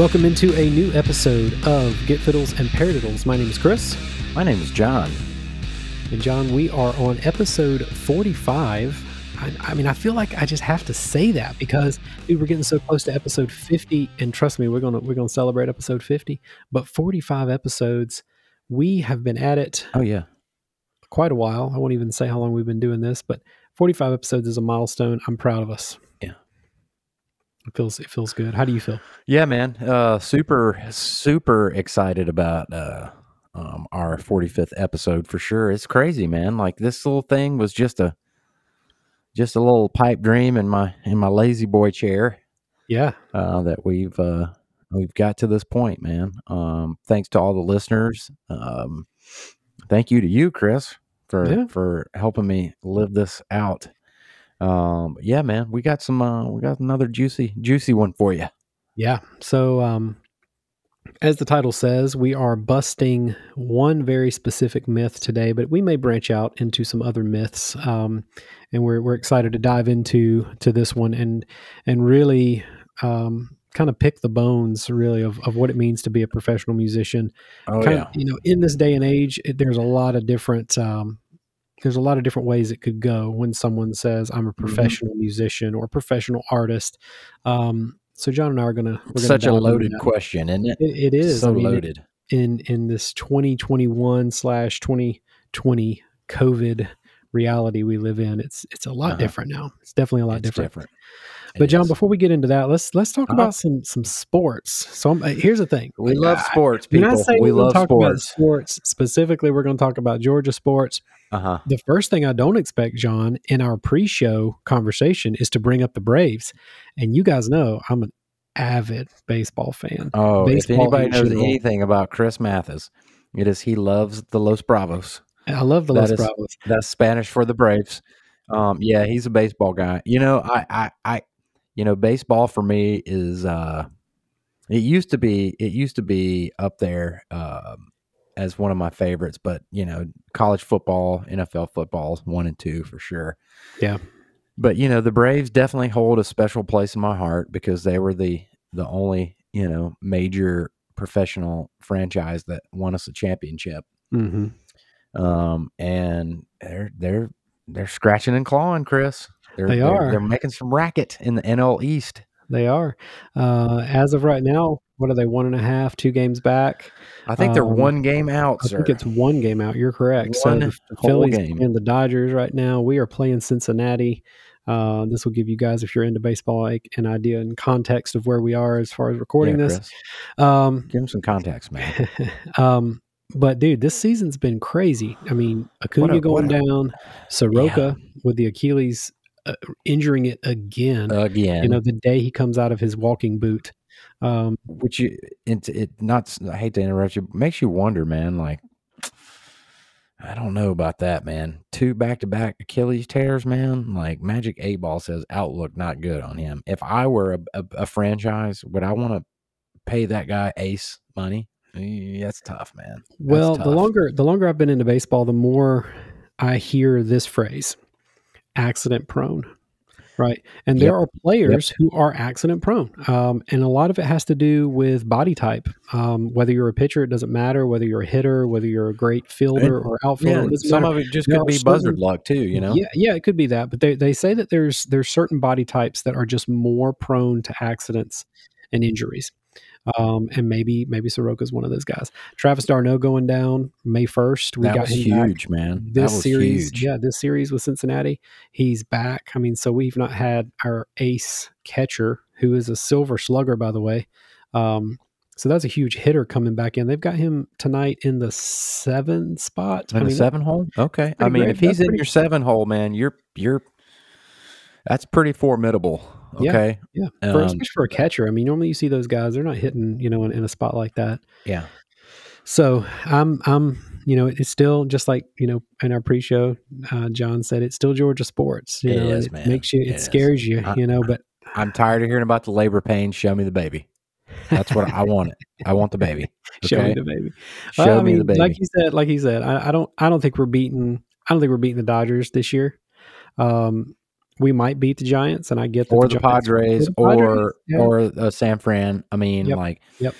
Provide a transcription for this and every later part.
Welcome into a new episode of Get Fiddles and Paradiddles. My name is Chris. My name is John. And John, we are on episode 45. I, I, mean, I feel like I just have to say that because dude, we're getting so close to episode 50, and trust me, we're gonna we're gonna celebrate episode 50. But 45 episodes, we have been at it. Oh yeah, quite a while. I won't even say how long we've been doing this, but 45 episodes is a milestone. I'm proud of us. It feels it feels good. How do you feel? Yeah, man. Uh, super super excited about uh, um, our 45th episode for sure. It's crazy, man. Like this little thing was just a just a little pipe dream in my in my lazy boy chair. Yeah. Uh, that we've uh, we've got to this point, man. Um, thanks to all the listeners. Um, thank you to you, Chris, for yeah. for helping me live this out um, yeah, man, we got some. Uh, we got another juicy, juicy one for you. Yeah. So, um, as the title says, we are busting one very specific myth today, but we may branch out into some other myths. Um, and we're we're excited to dive into to this one and and really um, kind of pick the bones really of, of what it means to be a professional musician. Oh kind yeah. Of, you know, in this day and age, it, there's a lot of different um, there's a lot of different ways it could go when someone says I'm a mm-hmm. professional mm-hmm. musician or professional artist. Um, so John and I are gonna. We're Such a loaded question, isn't it? it, it is so I mean, loaded. in in this 2021 slash 2020 COVID reality we live in, it's it's a lot uh-huh. different now. It's definitely a lot different. different. But John, before we get into that, let's let's talk uh about some some sports. So I'm, uh, here's the thing: we love sports, people. we love sports. sports specifically. We're going to talk about Georgia sports. Uh-huh. The first thing I don't expect, John, in our pre-show conversation is to bring up the Braves, and you guys know I'm an avid baseball fan. Oh, baseball if anybody knows general. anything about Chris Mathis, it is he loves the Los Bravos. I love the that Los is, Bravos. That's Spanish for the Braves. Um, yeah, he's a baseball guy. You know, I, I, I, you know, baseball for me is. uh It used to be. It used to be up there. Um, as one of my favorites, but you know, college football, NFL football, one and two for sure. Yeah. But you know, the Braves definitely hold a special place in my heart because they were the the only you know major professional franchise that won us a championship. Mm-hmm. Um, and they're they're they're scratching and clawing, Chris. They're, they are. They're, they're making some racket in the NL East. They are. Uh, as of right now, what are they? One and a half, two games back. I think they're um, one game out. I sir. think it's one game out. You're correct. One so the Phillies game. and the Dodgers right now. We are playing Cincinnati. Uh, this will give you guys, if you're into baseball, like, an idea and context of where we are as far as recording yeah, this. Um, give them some context, man. um, but dude, this season's been crazy. I mean, Acuna a, going a, down, Soroka yeah. with the Achilles uh, injuring it again. Again, you know, the day he comes out of his walking boot. Um, Which you, it, it not. I hate to interrupt you, makes you wonder, man. Like, I don't know about that, man. Two back to back Achilles tears, man. Like Magic Eight Ball says, outlook not good on him. If I were a, a, a franchise, would I want to pay that guy ace money? That's tough, man. That's well, tough. the longer the longer I've been into baseball, the more I hear this phrase accident prone. Right. And there yep. are players yep. who are accident prone. Um, and a lot of it has to do with body type. Um, whether you're a pitcher, it doesn't matter. Whether you're a hitter, whether you're a great fielder and, or outfielder. Yeah, some matter. of it just there could be certain, buzzard luck too, you know? Yeah, yeah, it could be that. But they, they say that there's there's certain body types that are just more prone to accidents and injuries. Um, and maybe maybe Soroka's one of those guys. Travis d'Arnaud going down May first. We that got him huge, back. man. This series, huge. yeah, this series with Cincinnati, he's back. I mean, so we've not had our ace catcher, who is a silver slugger, by the way. Um, so that's a huge hitter coming back in. They've got him tonight in the seven spot. In I mean, the seven hole. Okay. I mean, great. if he's that's in pretty... your seven hole, man, you're you're that's pretty formidable. Okay. Yeah. yeah. For, um, especially for a catcher. I mean, normally you see those guys, they're not hitting, you know, in, in a spot like that. Yeah. So I'm, I'm, you know, it's still just like, you know, in our pre show, uh, John said it's still Georgia sports. You it know, is, it man. makes you, it, it scares you, I, you know, but I'm tired of hearing about the labor pains. Show me the baby. That's what I want. It. I want the baby. Okay? Show me the baby. Show well, me mean, the baby. Like you said, like he said, I, I, don't, I don't think we're beating, I don't think we're beating the Dodgers this year. Um, we might beat the Giants, and I get that or the, Padres, the Padres, or yeah. or uh, San Fran. I mean, Yep, like yep.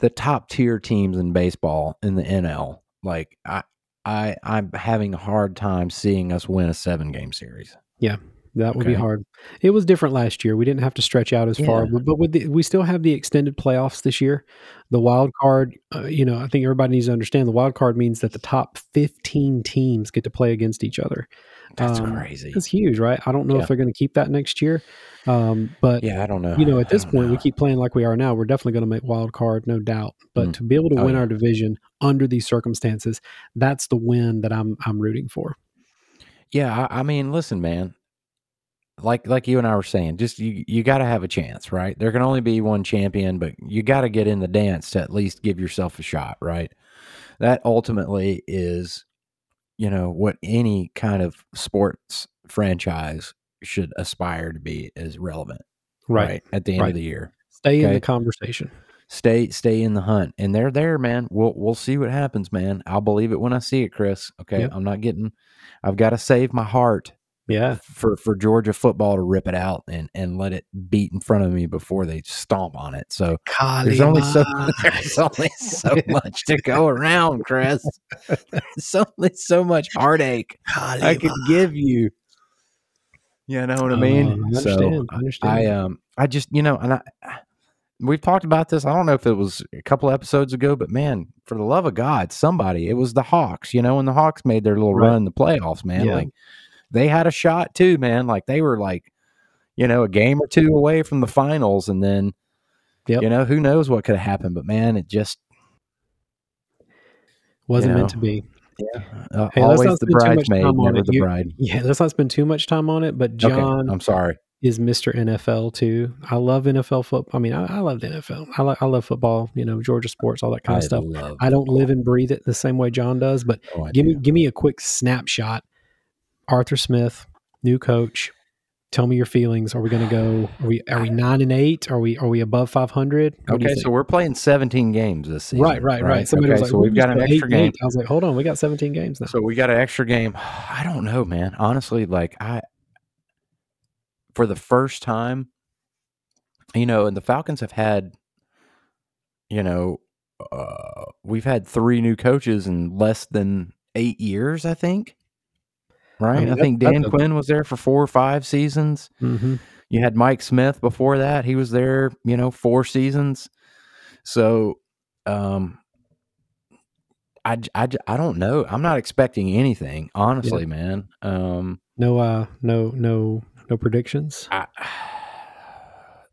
the top tier teams in baseball in the NL. Like I, I, I'm having a hard time seeing us win a seven game series. Yeah, that would be hard. It was different last year. We didn't have to stretch out as far, Yeah. but, but with the, we still have the extended playoffs this year. The wild card, uh, you know, I think everybody needs to understand the wild card means that the top 15 teams get to play against each other. That's Um, crazy. It's huge, right? I don't know Yeah. if they're going to keep that next year. Um, but Yeah, I don't know. you know, at this point, we keep playing like we are now. We're definitely going to make wild card, no doubt. But Mm. to be able to Oh, win yeah. our division under these circumstances, that's the win that I'm I'm rooting for. Yeah, I, I mean, listen, man. Like like you and I were saying, just you you got to have a chance, right? There can only be one champion, but you got to get in the dance to at least give yourself a shot, right? That ultimately is, you know, what any kind of sports franchise should aspire to be is relevant, right? At the end Right. of the year, Stay in the conversation. stay stay in the hunt, and they're there, man. We'll we'll see what happens, man. I'll believe it when I see it, Chris. Okay, Yep. I'm not getting. I've got to save my heart Yeah. for for Georgia football to rip it out and and let it beat in front of me before they stomp on it. So there's only so there's only so much to go around, Chris. There's only so much heartache I could give you. You know what I mean? Uh, I understand. I understand. I um I just you know and I we've talked about this. I don't know if it was a couple episodes ago, but man, for the love of God, somebody it was the Hawks. You know, when the Hawks made their little Right. run in the playoffs, man, Yeah. like they had a shot too, man. Like they were like you know a game or two away from the finals, and then Yep. you know who knows what could have happened. But man, it just Wasn't you meant to be. uh, Hey, always the spend too much bridesmaid, never the You- bride. Yeah, let's not spend too much time on it. But John okay, I'm sorry. is Mr. NFL too. I love NFL football. I mean, I, I love the NFL. I, li- I love football. You know, Georgia sports, all that kind I of stuff. I don't football. live and breathe it the same way John does. But Oh, give me give me a quick snapshot. Arthur Smith, new coach. Tell me your feelings. Are we going to go? Are we are we nine and eight? Are we are we above five hundred? Okay, so we're playing 17 games this season. right, right, right. Somebody okay, was like, so "We're we've got an extra eight game. eight." I was like, hold on, we got seventeen games now. So we got an extra game. I don't know, man. Honestly, like I for the first time, you know, and the Falcons have had, you know, uh we've had three new coaches in less than eight years, I think. Right? I, mean, that- think Dan Quinn was there for four or five seasons. hmm You had Mike Smith before that. He was there, you know, four seasons. So, um, I, I, I don't know. I'm not expecting anything, honestly, man. Um, No, uh, no, no, no predictions. I,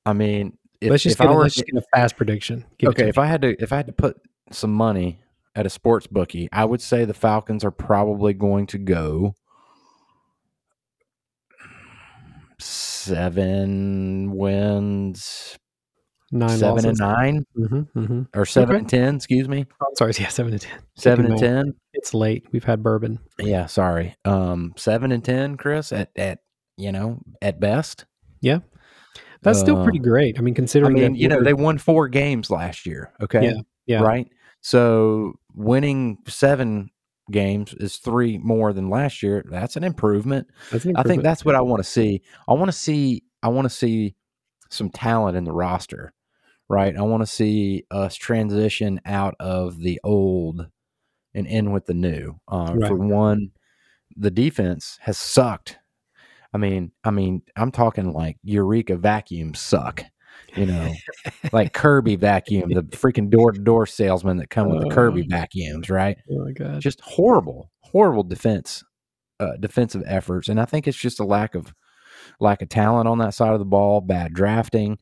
I mean, if, let's just if get I a, were let's just get a fast prediction. Give okay, if I had to, if I had to put some money at a sports bookie, I would say the Falcons are probably going to go seven wins, nine seven losses. and 9 Mm-hmm, mm-hmm. or seven Okay. and ten. Excuse me, I'm sorry. Yeah, seven and ten. seven and ten. It's late. We've had bourbon. Yeah, sorry. Um, seven and ten, Chris. At at you know at best. Yeah, that's still Uh, pretty great. I mean, I considering mean, that you know, they won four games last year. Okay, Yeah, yeah. right. So winning seven games is three more than last year. That's an improvement. that's an I think that's what I want to see. I want to see. I want to see some talent in the roster, right? I want to see us transition out of the old and in with the new. Uh, Right. For one, the defense has sucked. I mean, I mean, I'm talking like Eureka vacuum suck. You know, like Kirby vacuum, the freaking door to door salesman that come with the Kirby Oh. vacuums, right? Oh my god. just horrible, horrible defense, uh, defensive efforts, and I think it's just a lack of lack of talent on that side of the ball, bad drafting,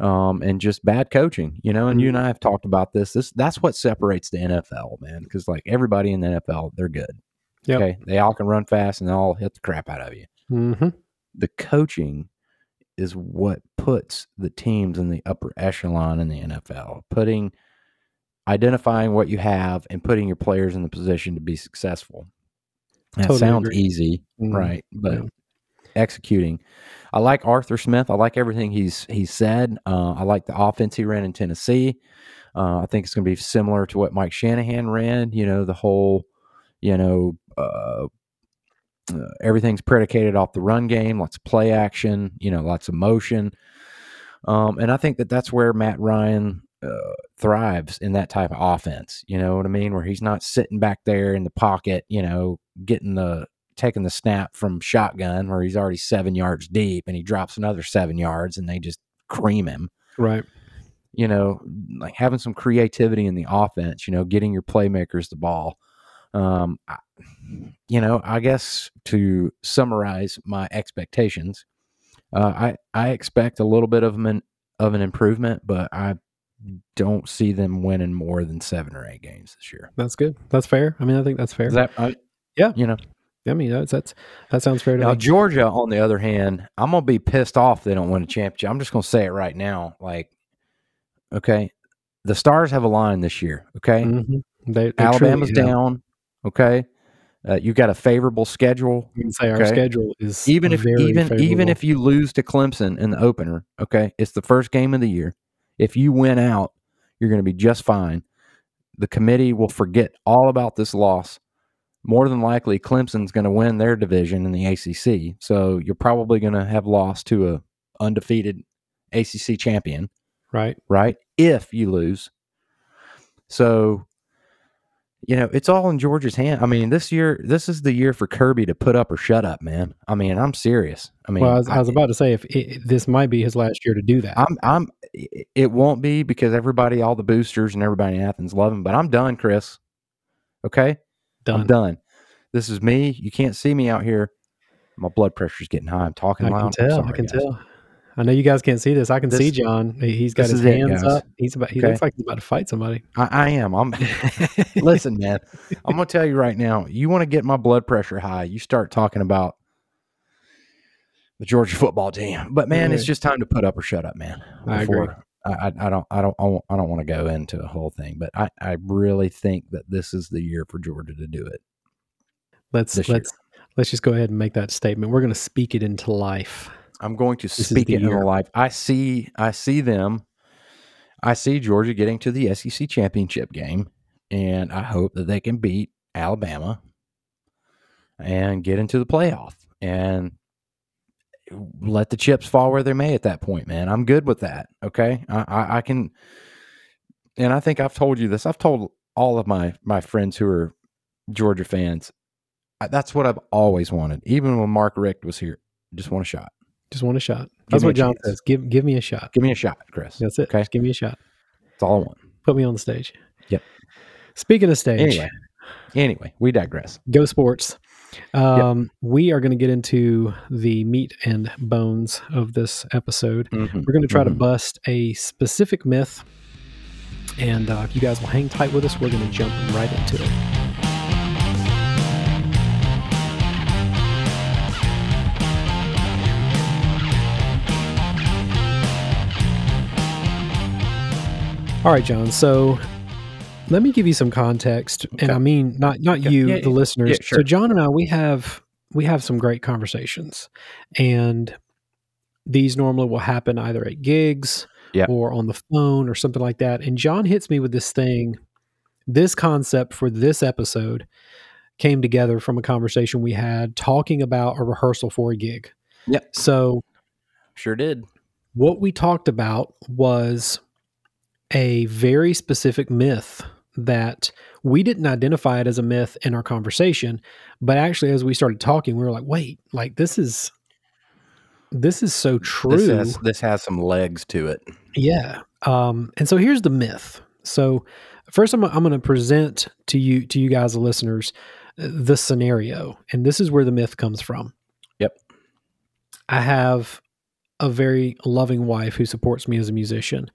um, and just bad coaching. You know, and you and I have talked about this. This that's what separates the NFL, man, because like everybody in the NFL, they're good. Yep. Okay, they all can run fast and they all hit the crap out of you. hmm The coaching is what puts the teams in the upper echelon in the NFL, putting identifying what you have and putting your players in the position to be successful. That Totally sounds agree. easy, Mhm. right? But Yeah. executing. I like Arthur Smith. I like everything he's he's said. Uh, I like the offense he ran in Tennessee. Uh, I think it's going to be similar to what Mike Shanahan ran. You know, the whole, you know, uh, uh, everything's predicated off the run game, lots of play action, you know, lots of motion. Um, and I think that that's where Matt Ryan uh, thrives in that type of offense. You know what I mean? Where he's not sitting back there in the pocket, you know, getting the taking the snap from shotgun where he's already seven yards deep and he drops another seven yards and they just cream him. Right. You know, like having some creativity in the offense. You know, getting your playmakers the ball. Um, I, you know, I guess to summarize my expectations, uh, I I expect a little bit of an of an improvement, but I don't see them winning more than seven or eight games this year. That's good. That's fair. I mean, I think that's fair. That I, Yeah. You know, I mean, that's, that's that sounds fair to now me. Georgia, on the other hand, I'm gonna be pissed off they don't win a championship. I'm just gonna say it right now. Like, okay, the stars have aligned this year. Okay, Mhm. They, Alabama's down. Okay, uh, you got a favorable schedule. You can say our schedule is even if even even if you lose to Clemson in the opener, okay, it's the first game of the year. If you win out, you're going to be just fine. The committee will forget all about this loss. More than likely, Clemson's going to win their division in the ACC, so you're probably going to have lost to a undefeated ACC champion, right, right? If you lose, so you know it's all in Georgia's hand. I mean, this year, this is the year for Kirby to put up or shut up, man. I mean, I'm serious. I mean, well, I was, I was about to say if it, this might be his last year to do that. I'm I'm it won't be because everybody, all the boosters and everybody in Athens love him, but I'm done, Chris. Okay? Done. I'm done. This is me. You can't see me out here. My blood pressure's getting high. I'm talking I loud. can tell. I can guys. tell. I know you guys can't see this. I can see John. He- He's got his is it, hands up. He's about. He Okay. looks like he's about to fight somebody. I, I am. I'm listen, man. I'm gonna tell you right now, you want to get my blood pressure high, you start talking about the Georgia football team. But man, it's just time to put up or shut up, man. I agree. I, I, I don't I don't I don't, want to go into a whole thing, but I, I really think that this is the year for Georgia to do it. Let's This let's let's just go ahead and make that statement. We're going to speak it into life. I'm going to is speak the it in year. life. I see I see them. I see Georgia getting to the SEC championship game, and I hope that they can beat Alabama and get into the playoff and let the chips fall where they may at that point, man. I'm good with that. Okay. I, I, I can and I think I've told you this. I've told all of my my friends who are Georgia fans. I, that's what I've always wanted. Even when Mark Richt was here, just want a shot. Just want a shot. That's what John chance. says. Give give me a shot. Give me a shot, Chris. That's it. Okay. Just give me a shot. That's all I want. Put me on the stage. Yep. Speaking of stage, Anyway, anyway, we digress. go sports. Um, We are going to get into the meat and bones of this episode. We're going to try to Mhm. bust a specific myth. And uh, if you guys will hang tight with us, we're going to jump right into it. All right, John. So let me give you some context, and I mean not not Okay. you, Yeah, the yeah. listeners. Yeah, So. John and I, we have we have some great conversations, and these normally will happen either at gigs or on the phone or something like that. And John hits me with this thing, this concept for this episode came together from a conversation we had talking about a rehearsal for a gig. Yeah. So Sure did. what we talked about was a very specific myth that we didn't identify it as a myth in our conversation, but actually as we started talking, we were like, wait, like this is this is so true. This has, this has some legs to it. Yeah. Um, and so here's the myth. So first, I'm, I'm going to present to you, to you guys, the listeners, the scenario, and this is where the myth comes from. Yep. I have a very loving wife who supports me as a musician,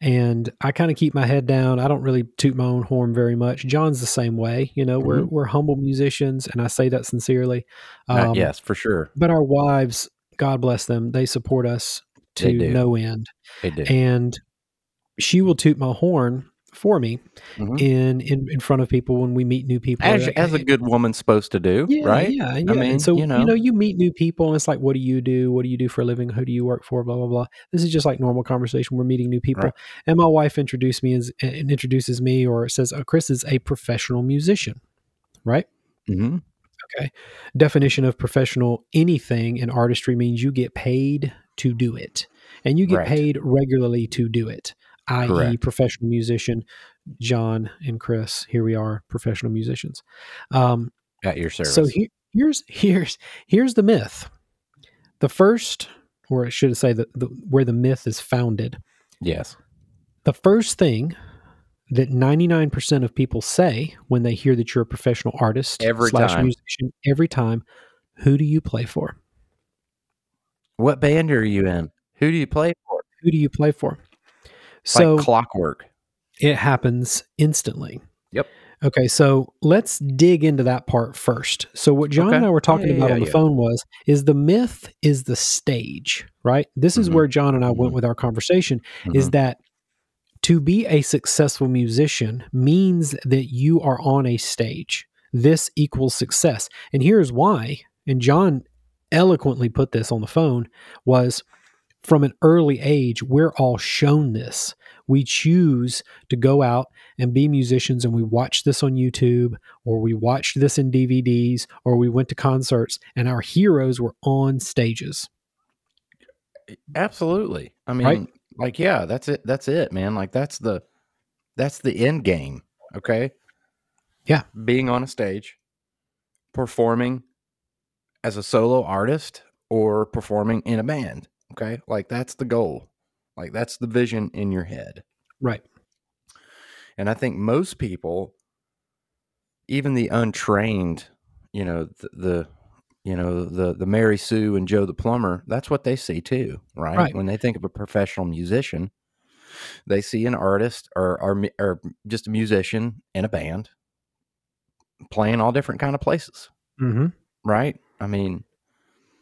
and I kind of keep my head down. I don't really toot my own horn very much. John's the same way. You know, we're we're humble musicians, and I say that sincerely. Uh, Um, yes, for sure. But our wives, God bless them, they support us to no end They do. and she will toot my horn for me Mhm. in, in in front of people when we meet new people. As, Like, as a good woman's supposed to do, yeah, right? Yeah, yeah. I mean, and so you know. you meet new people, and it's like, what do you do? What do you do for a living? Who do you work for? Blah blah blah. This is just like normal conversation. We're meeting new people, Right. and my wife introduced me as and introduces me, or says, oh, "Chris is a professional musician," right? mm-hmm. Okay. Definition of professional anything in artistry means you get paid to do it, and you get Right. paid regularly to do it. I.e., professional musician John and Chris. Here we are, professional musicians. Um, At your service. so he, here's here's here's the myth. The first, or I should say, the, the where the myth is founded. yes. The first thing that 99% of people say when they hear that you're a professional artist Every slash time. musician every time, who do you play for? What band are you in? Who do you play for? Who do you play for? So like clockwork. it happens instantly. Yep. Okay, so let's dig into that part first. So what John Okay. and I were talking Yeah, about yeah, on the yeah. phone was is the myth is the stage, right? This is Mhm. where John and I went Mhm. with our conversation is Mhm. that to be a successful musician means that you are on a stage. This equals success. And here's why. And John eloquently put this on the phone was from an early age, we're all shown this. We choose to go out and be musicians and we watch this on YouTube or we watched this in DVDs or we went to concerts and our heroes were on stages. Absolutely. I mean, Right? like, yeah, that's it. That's it, man. Like, that's the that's the end game. Okay. Yeah. Being on a stage, performing as a solo artist or performing in a band. Okay. Like that's the goal. Like that's the vision in your head. Right. And I think most people, even the untrained, you know, the, the you know, the the Mary Sue and Joe the plumber, that's what they see too, right? Right. When they think of a professional musician, they see an artist or or, or just a musician in a band playing all different kind of places, hmm right? I mean,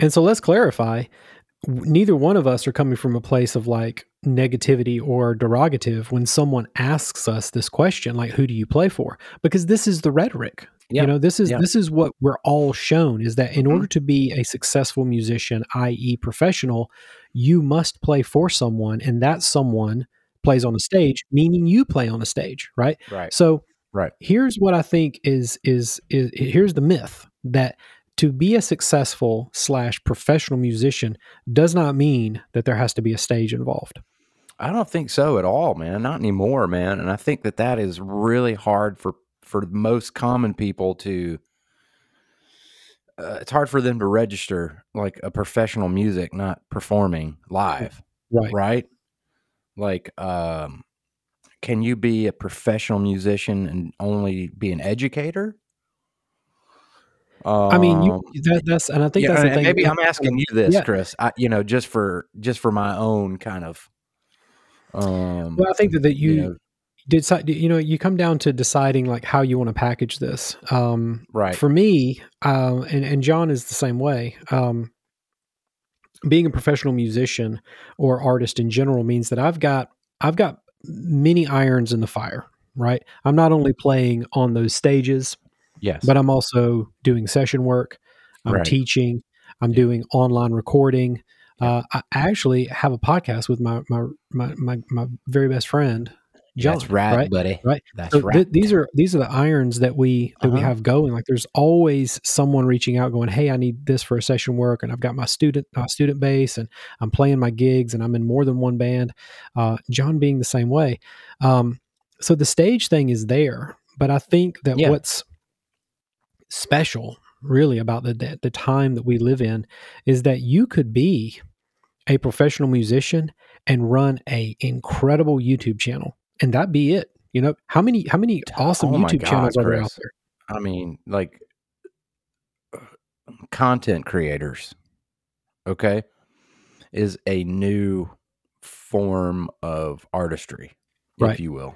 And so let's clarify neither one of us are coming from a place of like negativity or derogative when someone asks us this question like who do you play for because this is the rhetoric Yeah, you know this is yeah. this is what we're all shown is that in Mhm. order to be a successful musician i.e. professional you must play for someone and that someone plays on a stage meaning you play on a stage right right, so right, here's what I think is is is here's the myth that to be a successful slash professional musician does not mean that there has to be a stage involved. I don't think so at all, man. Not anymore, man. And I think that that is really hard for for most common people to. Uh, it's hard for them to register like a professional music, not performing live, Right. right? Like, um, can you be a professional musician and only be an educator? I mean, you, Um, that, that's and I think yeah, that's the thing. maybe I'm asking you this, Yeah. Chris. I, you know, just for just for my own kind of. Um, Well, I think that, that you, you know, decide. You know, you come down to deciding like how you want to package this. Um, right. For me, uh, and and John is the same way. Um, being a professional musician or artist in general means that I've got I've got many irons in the fire. Right. I'm not only playing on those stages, yes. but I'm also doing session work. I'm Right. teaching. I'm doing online recording. Uh, I actually have a podcast with my my my my, my very best friend, John. That's right, right? buddy. Right. That's So right. th- these are these are the irons that we that we Uh-huh. have going. Like there's always someone reaching out, going, "Hey, I need this for a session work," and I've got my student uh, student base, and I'm playing my gigs, and I'm in more than one band. Uh, John being the same way. Um, so the stage thing is there, but I think that Yeah. what's special, really, about the, the time that we live in, is that you could be a professional musician and run a incredible YouTube channel, and that be it. You know how many how many awesome Oh YouTube God, channels are there out there? I mean, like uh, content creators, okay, is a new form of artistry, Right. if you will.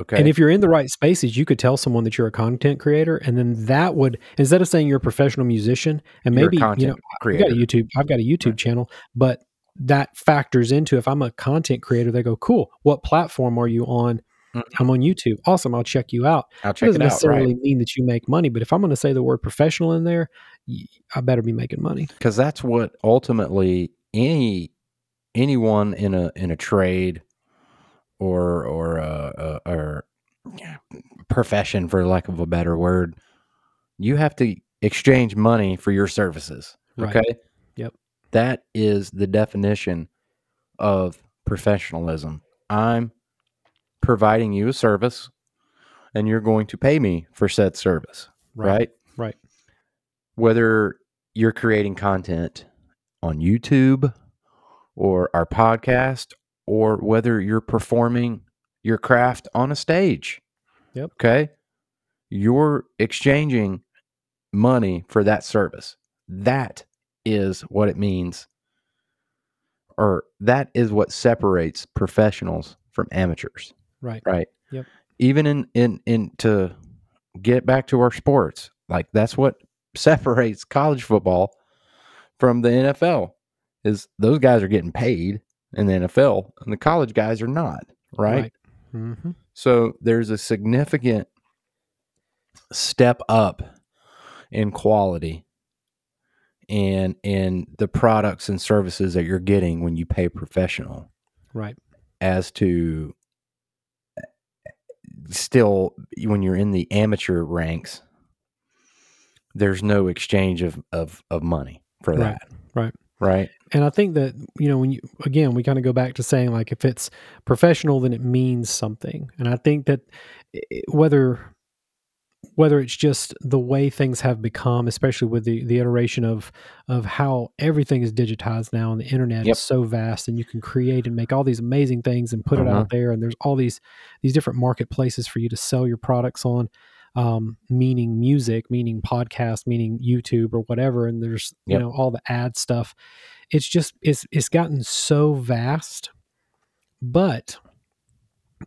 Okay. And if you're in the right spaces, you could tell someone that you're a content creator, and then that would instead of saying you're a professional musician, and You're a maybe you know I've got a YouTube, I've got a YouTube Right. channel, but that factors into if I'm a content creator, they go, "Cool, what platform are you on?" Mhm. I'm on YouTube. Awesome, I'll check you out. I'll That doesn't it out. necessarily Right. mean that you make money, but if I'm going to say the word professional in there, I better be making money. Because that's what ultimately any anyone in a in a trade or or uh, uh, or profession, for lack of a better word, you have to exchange money for your services. Right. Okay. Yep. That is the definition of professionalism. I'm providing you a service and you're going to pay me for said service. Right. Right. Whether you're creating content on YouTube or our podcast, or whether you're performing your craft on a stage. Yep. Okay. You're exchanging money for that service. That is what it means, or that is what separates professionals from amateurs. Right. Right. Yep. Even in in in to get back to our sports, like that's what separates college football from the NFL is those guys are getting paid in the NFL and the college guys are not, right? Mm-hmm. So there's a significant step up in quality and in the products and services that you're getting when you pay professional Right. as to still when you're in the amateur ranks there's no exchange of of, of money for Right, that right. Right And I think that, you know, when you, again, we kind of go back to saying like if it's professional, then it means something. And I think that i- whether, whether it's just the way things have become, especially with the, the iteration of, of how everything is digitized now and the internet Yep. is so vast and you can create and make all these amazing things and put it Uh-huh. out there. And there's all these, these different marketplaces for you to sell your products on. Um, meaning music, meaning podcast, meaning YouTube or whatever, and there's you Yep. know all the ad stuff it's just it's it's gotten so vast but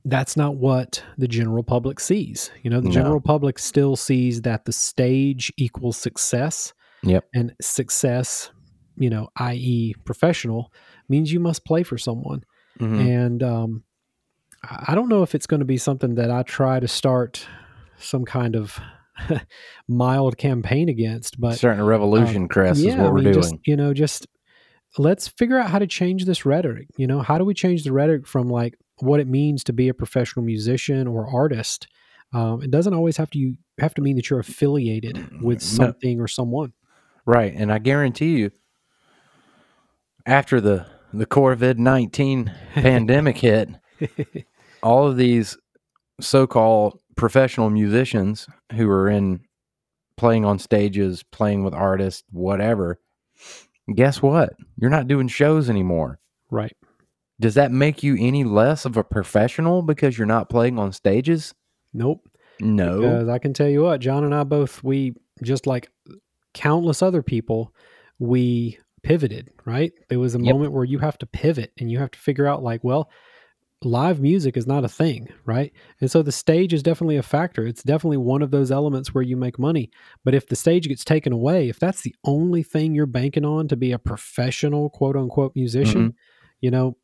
that's not what the general public sees you know the No. general public still sees that the stage equals success Yep. and success you know i.e professional means you must play for someone Mhm. and um I don't know if it's going to be something that i try to start some kind of mild campaign against but starting a revolution Chris is what I we're mean, doing Just, you know, just let's figure out how to change this rhetoric. You know, how do we change the rhetoric from like what it means to be a professional musician or artist? Um, it doesn't always have to you have to mean that you're affiliated with Mm, No. something or someone. Right. And I guarantee you, after the, the COVID 19 pandemic hit, all of these so called professional musicians who are in playing on stages, playing with artists, whatever, guess what? You're not doing shows anymore. right. Does that make you any less of a professional because you're not playing on stages? Nope. No. Because I can tell you what, John and I both, we just like countless other people, we pivoted, right? There was a Yep. moment where you have to pivot and you have to figure out, like, well, live music is not a thing, right? And so the stage is definitely a factor. It's definitely one of those elements where you make money. But if the stage gets taken away, if that's the only thing you're banking on to be a professional quote unquote musician, Mm-hmm. you know,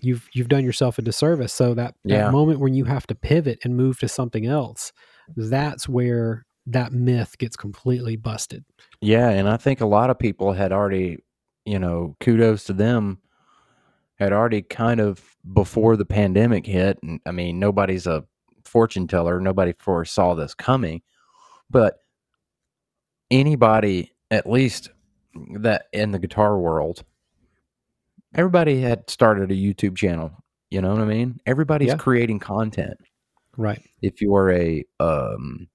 you've you've done yourself a disservice. So that, Yeah. that moment when you have to pivot and move to something else, that's where that myth gets completely busted. Yeah, and I think a lot of people had already, you know, kudos to them, had already kind of before the pandemic hit. And I mean, nobody's a fortune teller, nobody foresaw this coming, but anybody, at least that in the guitar world, everybody had started a YouTube channel. You know what I mean? Everybody's Yeah. creating content Right. if you are a um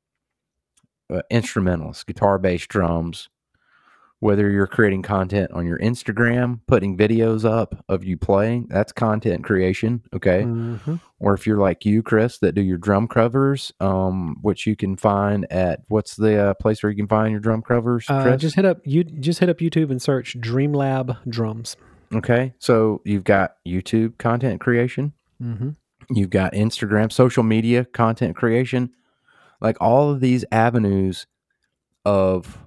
uh, instrumentalist, guitar, bass, drums, whether you're creating content on your Instagram, putting videos up of you playing, that's content creation, okay? Mhm. Or if you're like you, Chris, that do your drum covers, um, which you can find at what's the uh, place where you can find your drum covers, Uh, just hit up you just hit up YouTube and search Dreamlab drums. okay, so you've got YouTube content creation, Mm-hmm. you've got Instagram, social media content creation, like all of these avenues of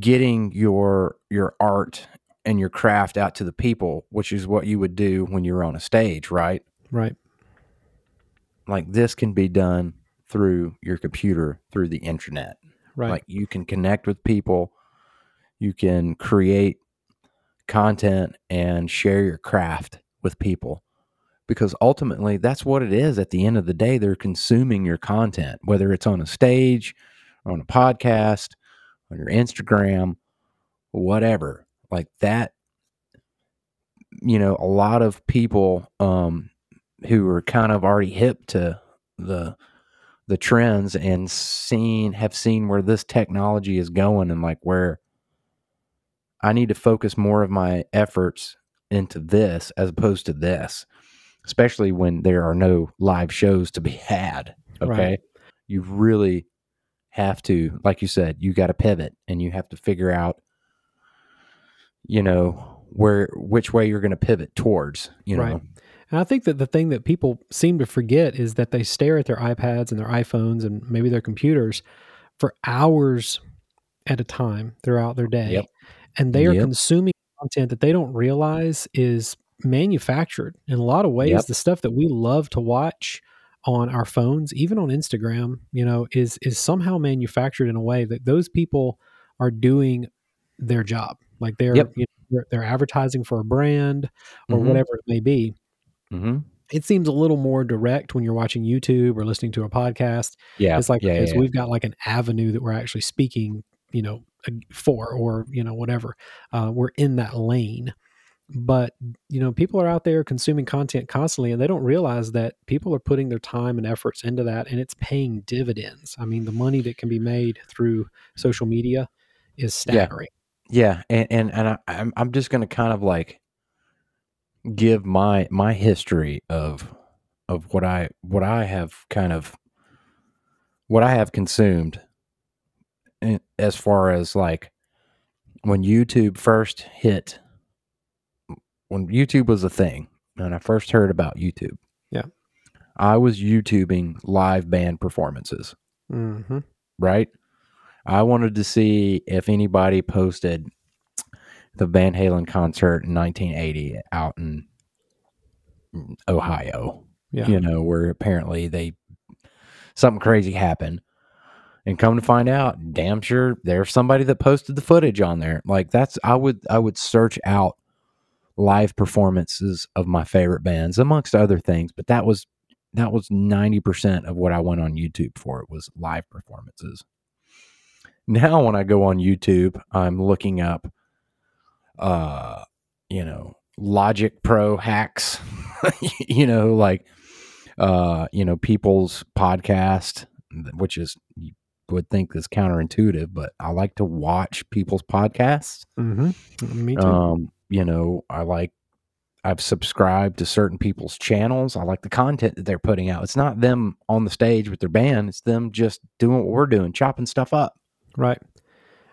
getting your your art and your craft out to the people, which is what you would do when you're on a stage, right? Right. Like this can be done through your computer, through the internet. Right. Like you can connect with people, you can create content and share your craft with people. Because ultimately, that's what it is at the end of the day. They're consuming your content, whether it's on a stage, or on a podcast, on your Instagram, whatever. Like that you know, a lot of people um who are kind of already hip to the the trends and seen have seen where this technology is going and like where I need to focus more of my efforts into this as opposed to this, especially when there are no live shows to be had. Okay. Right. You really have to, like you said, you got to pivot and you have to figure out, you know, where, which way you're going to pivot towards, you know. Right. And I think that the thing that people seem to forget is that they stare at their iPads and their iPhones and maybe their computers for hours at a time throughout their day. Yep. And they are Yep. consuming content that they don't realize is manufactured in a lot of ways. Yep. The stuff that we love to watch on our phones, even on Instagram, you know, is is somehow manufactured in a way that those people are doing their job. Like they're Yep. you know, they're, they're advertising for a brand or Mhm. whatever it may be Mm-hmm. it seems a little more direct when you're watching YouTube or listening to a podcast. Yeah. It's like yeah, okay, yeah, so we've got like an avenue that we're actually speaking, you know, for or you know whatever. Uh, we're in that lane, but you know, people are out there consuming content constantly, and they don't realize that people are putting their time and efforts into that, and it's paying dividends. I mean, the money that can be made through social media is staggering. Yeah, and and and I, I'm I'm just gonna kind of like give my my history of of what I what I have kind of what I have consumed as far as like when YouTube first hit when YouTube was a thing and I first heard about YouTube. Yeah. I was YouTubing live band performances hmm right? I wanted to see if anybody posted the Van Halen concert in 1980 out in Ohio, Yeah. you know, where apparently they something crazy happened. And come to find out, damn sure there's somebody that posted the footage on there. Like that's I would I would search out live performances of my favorite bands amongst other things, but that was that was 90% of what I went on YouTube for. It was live performances. Now when I go on YouTube, I'm looking up uh you know, Logic Pro hacks, you know, like uh, you know, people's podcast, which is you would think is counterintuitive, but I like to watch people's podcasts. hmm Me too. Um, you know, I like I've subscribed to certain people's channels. I like the content that they're putting out. It's not them on the stage with their band, it's them just doing what we're doing, chopping stuff up. Right.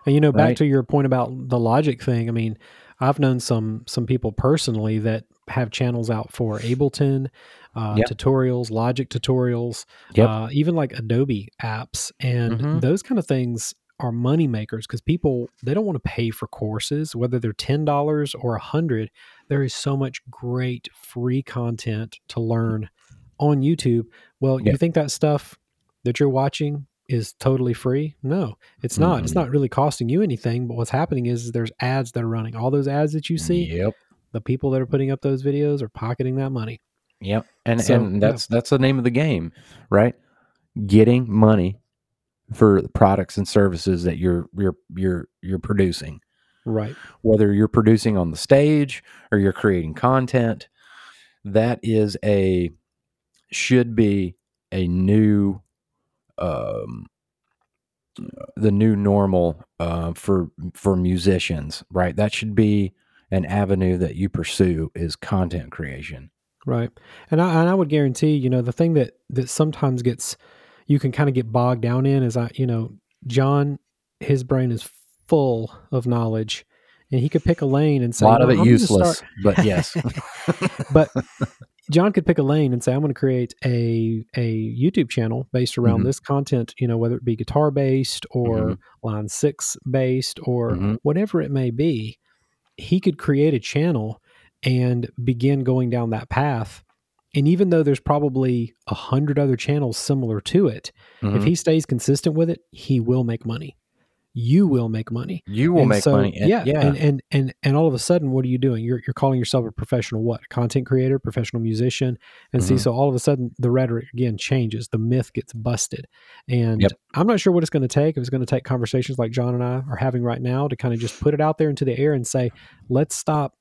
And you know, back Right. to your point about the logic thing, I mean, I've known some some people personally that have channels out for Ableton, uh, Yep. tutorials, logic tutorials, Yep. uh, even like Adobe apps. And Mhm. those kind of things are money makers because people they don't want to pay for courses, whether they're ten dollars or a hundred. There is so much great free content to learn on YouTube. Well, Yeah. you think that stuff that you're watching is totally free? No, it's not. It's Mm-mm. not really costing you anything. But what's happening is, is there's ads that are running. All those ads that you see, Yep. the people that are putting up those videos are pocketing that money. Yep. And So, and yeah. that's that's the name of the game, right? Getting money for the products and services that you're you're you're you're producing. Right. Whether you're producing on the stage or you're creating content, that is a should be a new um the new normal uh, for for musicians, right? That should be an avenue that you pursue is content creation. Right. And I and I would guarantee, you know, the thing that that sometimes gets you can kind of get bogged down in is I, you know, John his brain is full of knowledge and he could pick a lane and say, A lot of it I'm useless, but yes. but John could pick a lane and say, I'm going to create a a YouTube channel based around Mhm. this content, you know, whether it be guitar based or Mhm. line six based or Mhm. whatever it may be. He could create a channel and begin going down that path. And even though there's probably a hundred other channels similar to it, if Mhm. he stays consistent with it, he will make money. you will make money. You will And make so, money. And- yeah, yeah. And, and and and all of a sudden, what are you doing? You're you're calling yourself a professional what? Content creator, professional musician, and see. Mhm. So all of a sudden, the rhetoric again changes. The myth gets busted, and Yep. I'm not sure what it's going to take. If it's going to take conversations like John and I are having right now to kind of just put it out there into the air and say, let's stop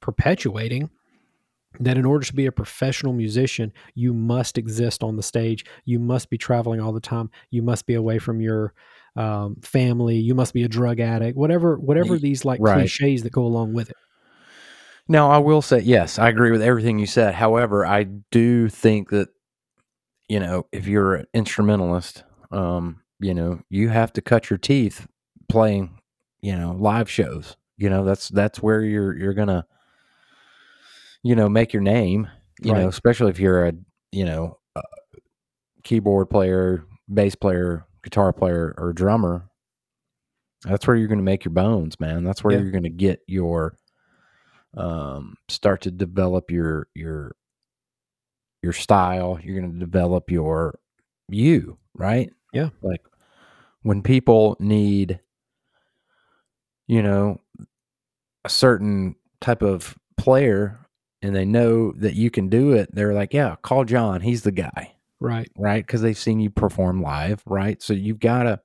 perpetuating that in order to be a professional musician, you must exist on the stage. You must be traveling all the time. You must be away from your um, family. You must be a drug addict. Whatever, whatever these like right. cliches that go along with it. Now, I will say, yes, I agree with everything you said. However, I do think that, you know, if you're an instrumentalist, um, you know, you have to cut your teeth playing, you know, live shows. You know, that's that's where you're you're gonna, you know, make your name. You know, especially if you're a, you know, a keyboard player, bass player, guitar player, or drummer. That's where you're going to make your bones, man. That's where Yeah. you're going to get your um, start to develop your your your style. You're going to develop your you, right? Yeah. Like when people need, you know, a certain type of player, and they know that you can do it, they're like, "Yeah, call John. He's the guy." Right. right? Because they've seen you perform live, right? So you've got to.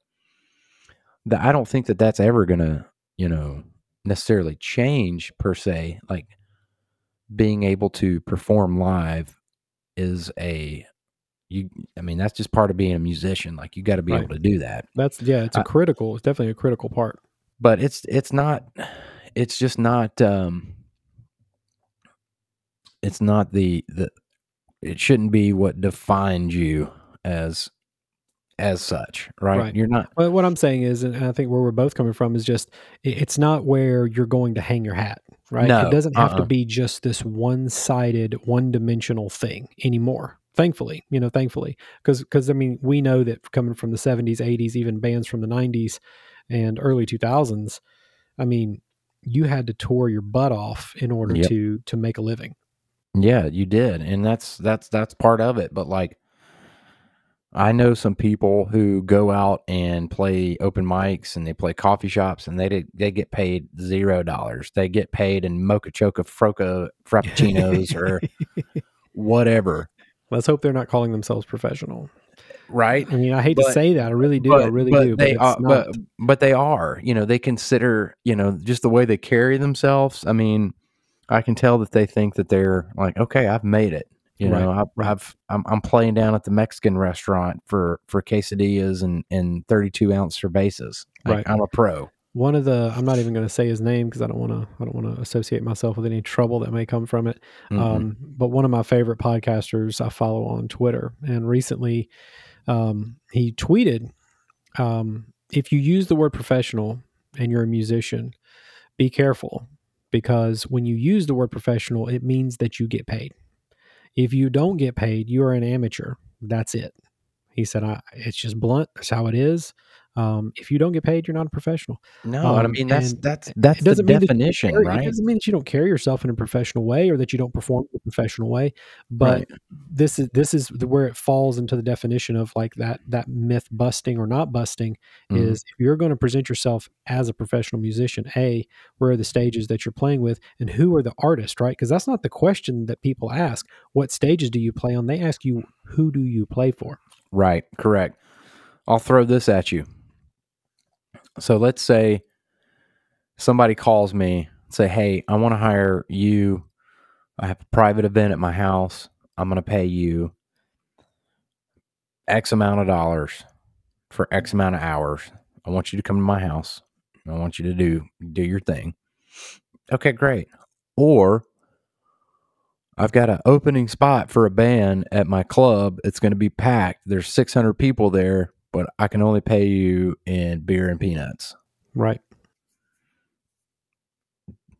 The, I don't think that that's ever gonna, you know, necessarily change per se. Like being able to perform live is a you. I mean, that's just part of being a musician. Like you got to be Right. able to do that. That's yeah. It's a I- critical. It's definitely a critical part. But it's it's not. It's just not. um It's not the the. It shouldn't be what defines you as as such, right? Right. You're not Well, what I'm saying is, and I think where we're both coming from is just it's not where you're going to hang your hat, right? No, it doesn't have to uh-uh. be just this one-sided, one-dimensional thing anymore. Thankfully, you know, thankfully, because because I mean, we know that coming from the 70s, 80s, even bands from the 90s and early 2000s, I mean, you had to tour your butt off in order Yep. to to make a living. Yeah, you did. And that's that's that's part of it. But like I know some people who go out and play open mics and they play coffee shops and they did- they get paid zero dollars. They get paid in mocha choca froca frappuccinos or whatever. Let's hope they're not calling themselves professional. Right? I mean, I hate to say that. I really do. I really do. They it's are, but but they are. You know, they consider you know just the way they carry themselves. I mean, I can tell that they think that they're like, okay, I've made it. You know, Right, I've, right. I've I'm, I'm playing down at the Mexican restaurant for for quesadillas and and 32 ounce cervezas. Like, Right. I'm a pro. one of the i'm not even going to say his name because i don't want to i don't want to associate myself with any trouble that may come from it Mhm. um, but one of my favorite podcasters i follow on twitter and recently um, he tweeted um, if you use the word professional and you're a musician be careful because when you use the word professional it means that you get paid. If you don't get paid you are an amateur. That's it. He said I, it's just blunt. That's how it is um, if you don't get paid you're not a professional no, I um, mean that's that's that's the that definition, carry- right? It doesn't mean that you don't carry yourself in a professional way or that you don't perform in a professional way, but Right. this is this is where it falls into the definition of like that that myth busting or not busting Mhm. is if you're going to present yourself as a professional musician, a where are the stages that you're playing with, and who are the artists, right? Because that's not the question that people ask. What stages do you play on? They ask you who do you play for. Right, correct. I'll throw this at you. So let's say somebody calls me, say, "Hey, I want to hire you. I have a private event at my house. I'm going to pay you X amount of dollars for X amount of hours. I want you to come to my house. I want you to do do your thing." Okay, great. Or I've got an opening spot for a band at my club. It's going to be packed. There's 600 people there, but I can only pay you in beer and peanuts. Right.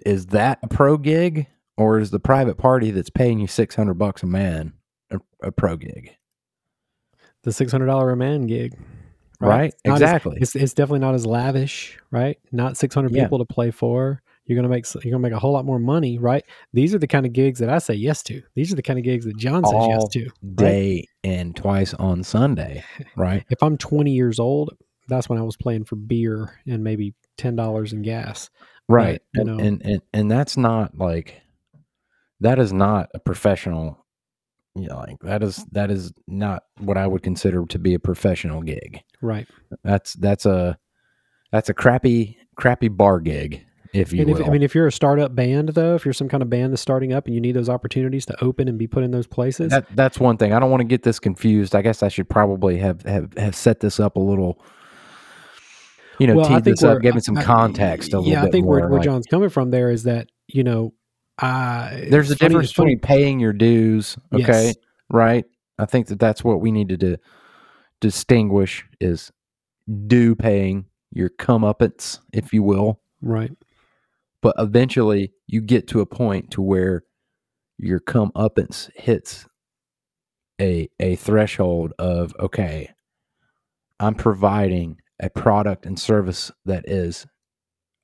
Is that a pro gig or is the private party that's paying you 600 bucks a man a, a pro gig? The six hundred dollar a man gig. Right? It's not as- Exactly. it's it's definitely not as lavish, right? Not 600 Yeah. people to play for. You're gonna make you're gonna make a whole lot more money, right? These are the kind of gigs that I say yes to. These are the kind of gigs that John says yes All to. Day and twice on Sunday, right? If I'm 20 years old, that's when I was playing for beer and maybe ten dollars in gas. right you and, know- and and and that's not like that is not a professional you know, like that is that is not what i would consider to be a professional gig Right. that's that's a that's a crappy crappy bar gig if you And if, I mean, if you're a startup band, though, if you're some kind of band that's starting up and you need those opportunities to open and be put in those places, that that's one thing. I don't want to get this confused. I guess i should probably have have, have set this up a little you know well, this up given some I- context a little yeah, I think more where, where like- John's coming from there is that you know, uh, there's a funny- difference between paying your dues okay Yes. right? I think that that's what we needed to distinguish is due paying your comeuppance if you will. Right, but eventually you get to a point to where your comeuppance hits a a threshold of okay i'm providing a product and service that is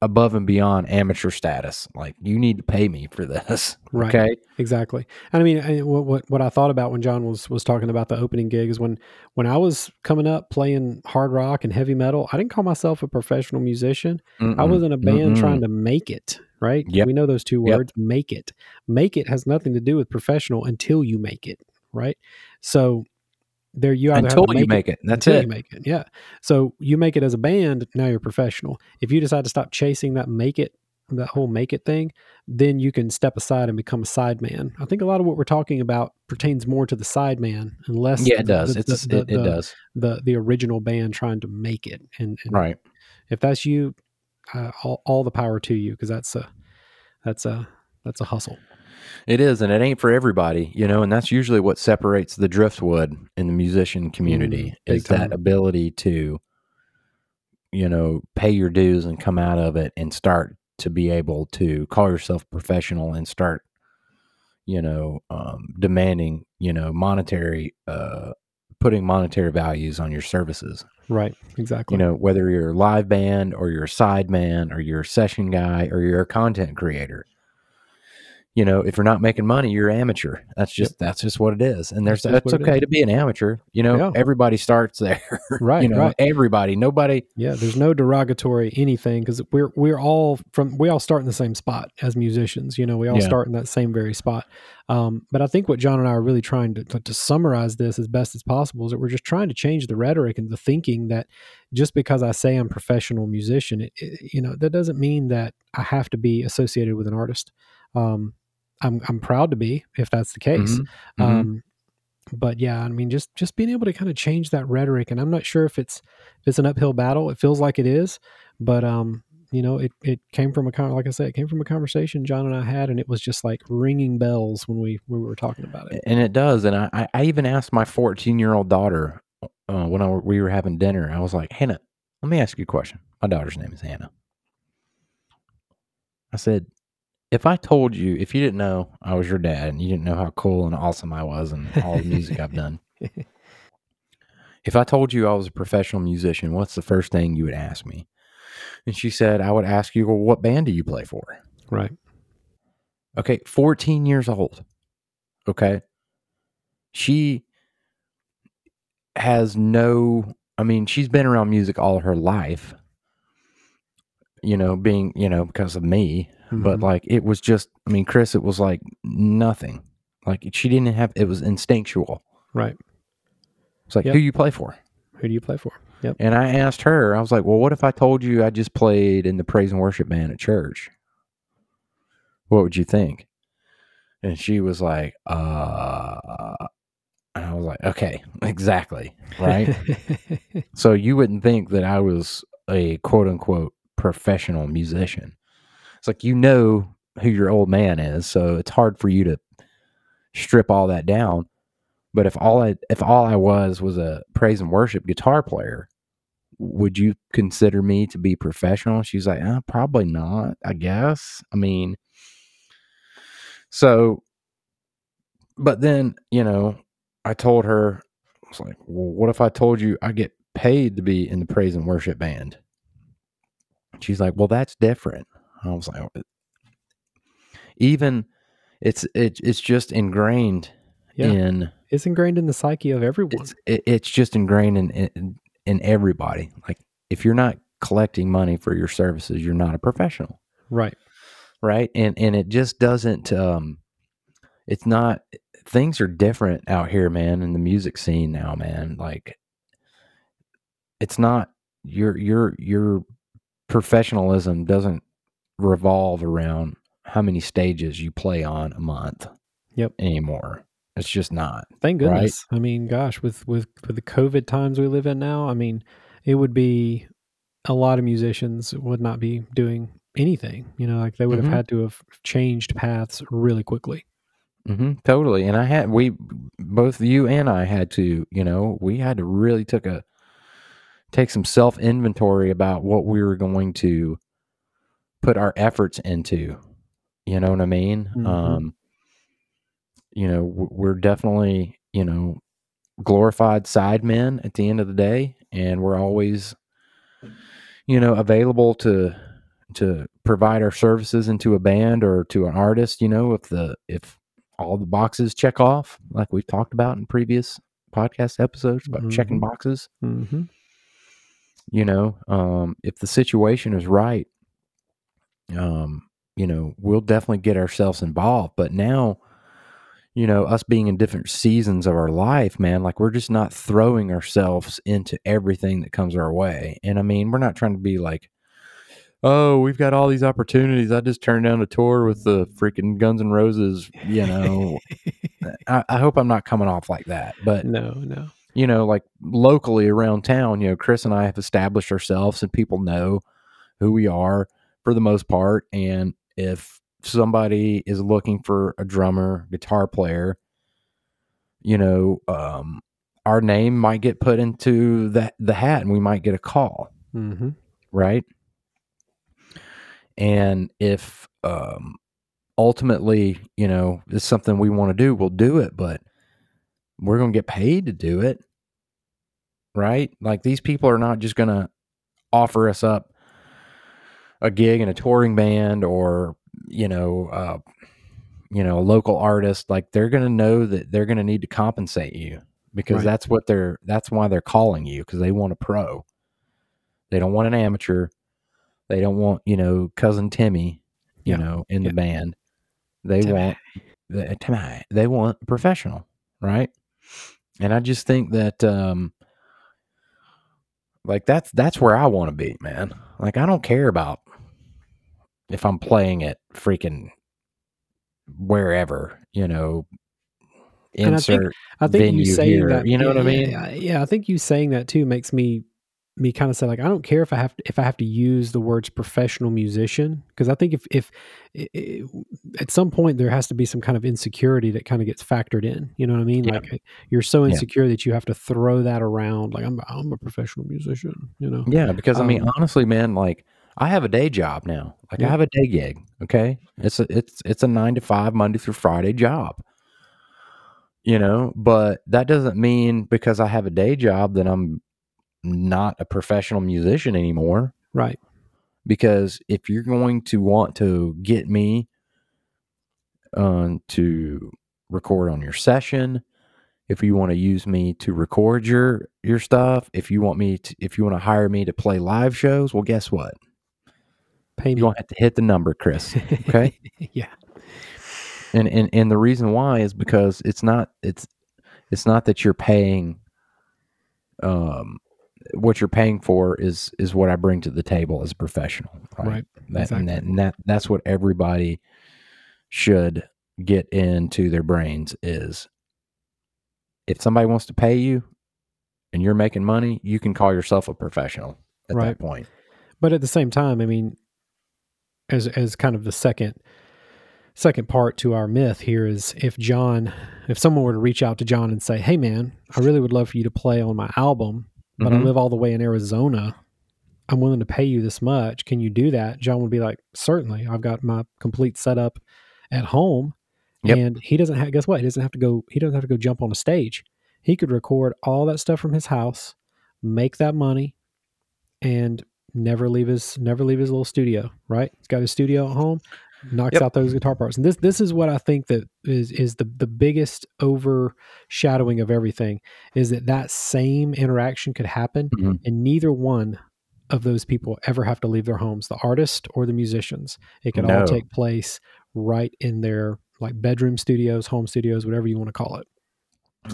above and beyond amateur status like you need to pay me for this Right. okay exactly. And I mean, I, what, what what I thought about when John was was talking about the opening gig is when when I was coming up playing hard rock and heavy metal, I didn't call myself a professional musician. I Mm-mm. was in a band Mm-mm. trying to make it, right? Yep. We know those two Yep. words, make it. Make it has nothing to do with professional until you make it, right? So there you either until have to you make make it, that's it you make it. Yeah. So you make it as a band, now you're professional. If you decide to stop chasing that make it, that whole make it thing, then you can step aside and become a sideman. I think a lot of what we're talking about pertains more to the sideman and less yeah it does the, it's the, it, it the, does the the original band trying to make it. And, and right if that's you, uh, all, all the power to you because that's a that's a that's a hustle. It is, and it ain't for everybody, you know, and that's usually what separates the driftwood in the musician community Mm, is that ability to, you know, pay your dues and come out of it and start to be able to call yourself professional and start, you know, um, demanding, you know, monetary, uh, putting monetary values on your services. Right. Exactly. You know, whether you're a live band or you're a side man or you're a session guy or you're a content creator. You know, if you're not making money, you're amateur. That's just that's just what it is. And there's That's that's okay to be an amateur. You know, Yeah. everybody starts there. Right, You know, right. everybody. Nobody Yeah, there's no derogatory anything because we're we're all from we all start in the same spot as musicians. You know, we all Yeah. start in that same very spot. Um, but I think what John and I are really trying to, to to summarize this as best as possible is that we're just trying to change the rhetoric and the thinking that just because I say I'm a professional musician, it, it- you know, that doesn't mean that I have to be associated with an artist. Um, I'm I'm proud to be if that's the case. Mhm, mhm. Um, but yeah, I mean, just just being able to kind of change that rhetoric, and I'm not sure if it's if it's an uphill battle. It feels like it is, but um, you know, it it came from a con- like I said, it came from a conversation John and I had, and it was just like ringing bells when we when we were talking about it. and it does. And I, I- I even asked my 14 year old daughter uh, when I, we were having dinner. I was like, Hannah, let me ask you a question. My daughter's name is Hannah. I said, if I told you, if you didn't know I was your dad and you didn't know how cool and awesome I was and all the music I've done, if I told you I was a professional musician, what's the first thing you would ask me? And she said, I would ask you, well, what band do you play for? Right. Okay, 14 years old. Okay. She has no, I mean, she's been around music all her life, you know, being, you know, because of me. But Mhm. like, it was just, I mean, Chris, it was like nothing. Like, she didn't have, it was instinctual. right. It's like, Yep. who you play for? Who do you play for? Yep. And I asked her, I was like, well, what if I told you I just played in the praise and worship band at church? What would you think? And she was like, uh, and I was like, okay, exactly. Right. so you wouldn't think that I was a quote unquote professional musician. It's like, you know who your old man is. So it's hard for you to strip all that down. But if all I if all I was was a praise and worship guitar player, would you consider me to be professional? She's like, uh, probably not. I guess. I mean, so, but then you know, I told her, I was like, well, what if I told you I get paid to be in the praise and worship band? She's like, well, that's different. I was like, even it's it, it's just ingrained Yeah. in it's ingrained in the psyche of everyone. it's it, it's just ingrained in, in in everybody like if you're not collecting money for your services, you're not a professional, Right. right? And and it just doesn't. Um, it's not. Things are different out here, man, in the music scene now, man. Like, it's not your your your professionalism doesn't revolve around how many stages you play on a month. Yep. Anymore, it's just not. Thank Right. goodness. I mean, gosh, with with with the COVID times we live in now, I mean, it would be a lot of musicians would not be doing anything. You know, like they would Mhm. have had to have changed paths really quickly. Mm-hmm, totally. And I had we both you and I had to, you know, we had to really took a take some self inventory about what we were going to put our efforts into. You know what I mean? Mhm. Um, you know, we're definitely, you know, glorified side men at the end of the day, and we're always, you know, available to to provide our services into a band or to an artist. You know, if the if all the boxes check off, like we've talked about in previous podcast episodes about checking Mhm. boxes. hmm You know, um, if the situation is right, um, you know, we'll definitely get ourselves involved. But now, you know, us being in different seasons of our life, man, like we're just not throwing ourselves into everything that comes our way. And I mean, we're not trying to be like, oh, we've got all these opportunities. I just turned down a tour with the freaking Guns N' Roses, you know. I, I hope I'm not coming off like that. But no, no. you know, like locally around town, you know, Chris and I have established ourselves and people know who we are for the most part. And if somebody is looking for a drummer, guitar player, you know, um, our name might get put into the, the hat and we might get a call, hmm right? And if um, ultimately, you know, it's something we want to do, we'll do it, but we're going to get paid to do it, right? Like these people are not just going to offer us up a gig in a touring band or, you know, uh, you know, a local artist. Like they're going to know that they're going to need to compensate you because Right. that's what they're, that's why they're calling you because they want a pro. They don't want an amateur. They don't want, you know, cousin Timmy, you Yeah. know, in Yeah. the band. They Timmy. want the Timmy. They want professional, right? And I just think that um like that's that's where I want to be, man. Like I don't care about if I'm playing it freaking wherever, you know, And I think- insert I think you venue saying here, that, you know yeah, what I mean? Yeah, yeah, I think you saying that too makes me me kind of say like I don't care if I have to, if I have to use the words professional musician because I think if if i i at some point there has to be some kind of insecurity that kind of gets factored in. You know what I mean? Yeah. Like you're so Yeah. insecure that you have to throw that around. Like I'm I'm a professional musician. You know? Yeah, because I mean, Um, honestly, man, like I have a day job now. Like I have a day gig. Okay, it's a it's it's a nine to five Monday through Friday job. You know, but that doesn't mean because I have a day job that I'm not a professional musician anymore. Right. Because if you're going to want to get me um, to record on your session, if you want to use me to record your your stuff, if you want me to, if you want to hire me to play live shows, well, guess what? Pay me. You're gonna have to hit the number, Chris. Okay. yeah. and and and the reason why is because it's not it's it's not that you're paying um what you're paying for is is what I bring to the table as a professional. Right. Right. That, and, that, and that that's what everybody should get into their brains is if somebody wants to pay you and you're making money, you can call yourself a professional at Right. that point. But at the same time, I mean, as as kind of the second second part to our myth here is if John, if someone were to reach out to John and say, "Hey, man, I really would love for you to play on my album, but I Mhm. live all the way in Arizona. I'm willing to pay you this much. Can you do that?" John would be like, "Certainly. I've got my complete setup at home." Yep. And he doesn't have guess what? He doesn't have to go he doesn't have to go jump on a stage. He could record all that stuff from his house, make that money, and never leave his never leave his little studio, right? He's got his studio at home, knocks Yep. out those guitar parts. And this this is what I think that is is the the biggest overshadowing of everything is that that same interaction could happen Mhm. and neither one of those people ever have to leave their homes, the artist or the musicians. It can No. all take place right in their like bedroom studios, home studios, whatever you want to call it.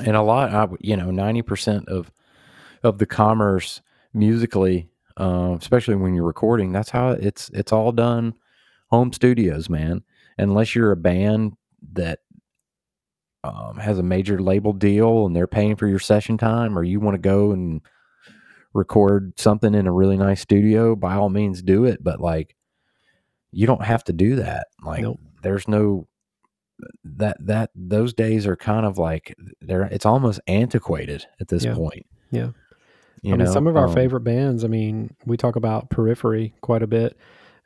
and a lot I, you know 90% of of the commerce musically uh, especially when you're recording that's how it's it's all done home studios man unless you're a band that um, has a major label deal and they're paying for your session time or you want to go and record something in a really nice studio by all means do it but like you don't have to do that like Nope. there's no that that those days are kind of like they're it's almost antiquated at this Yeah. point Yeah. You I mean, some of our Um, favorite bands. I mean, we talk about Periphery quite a bit,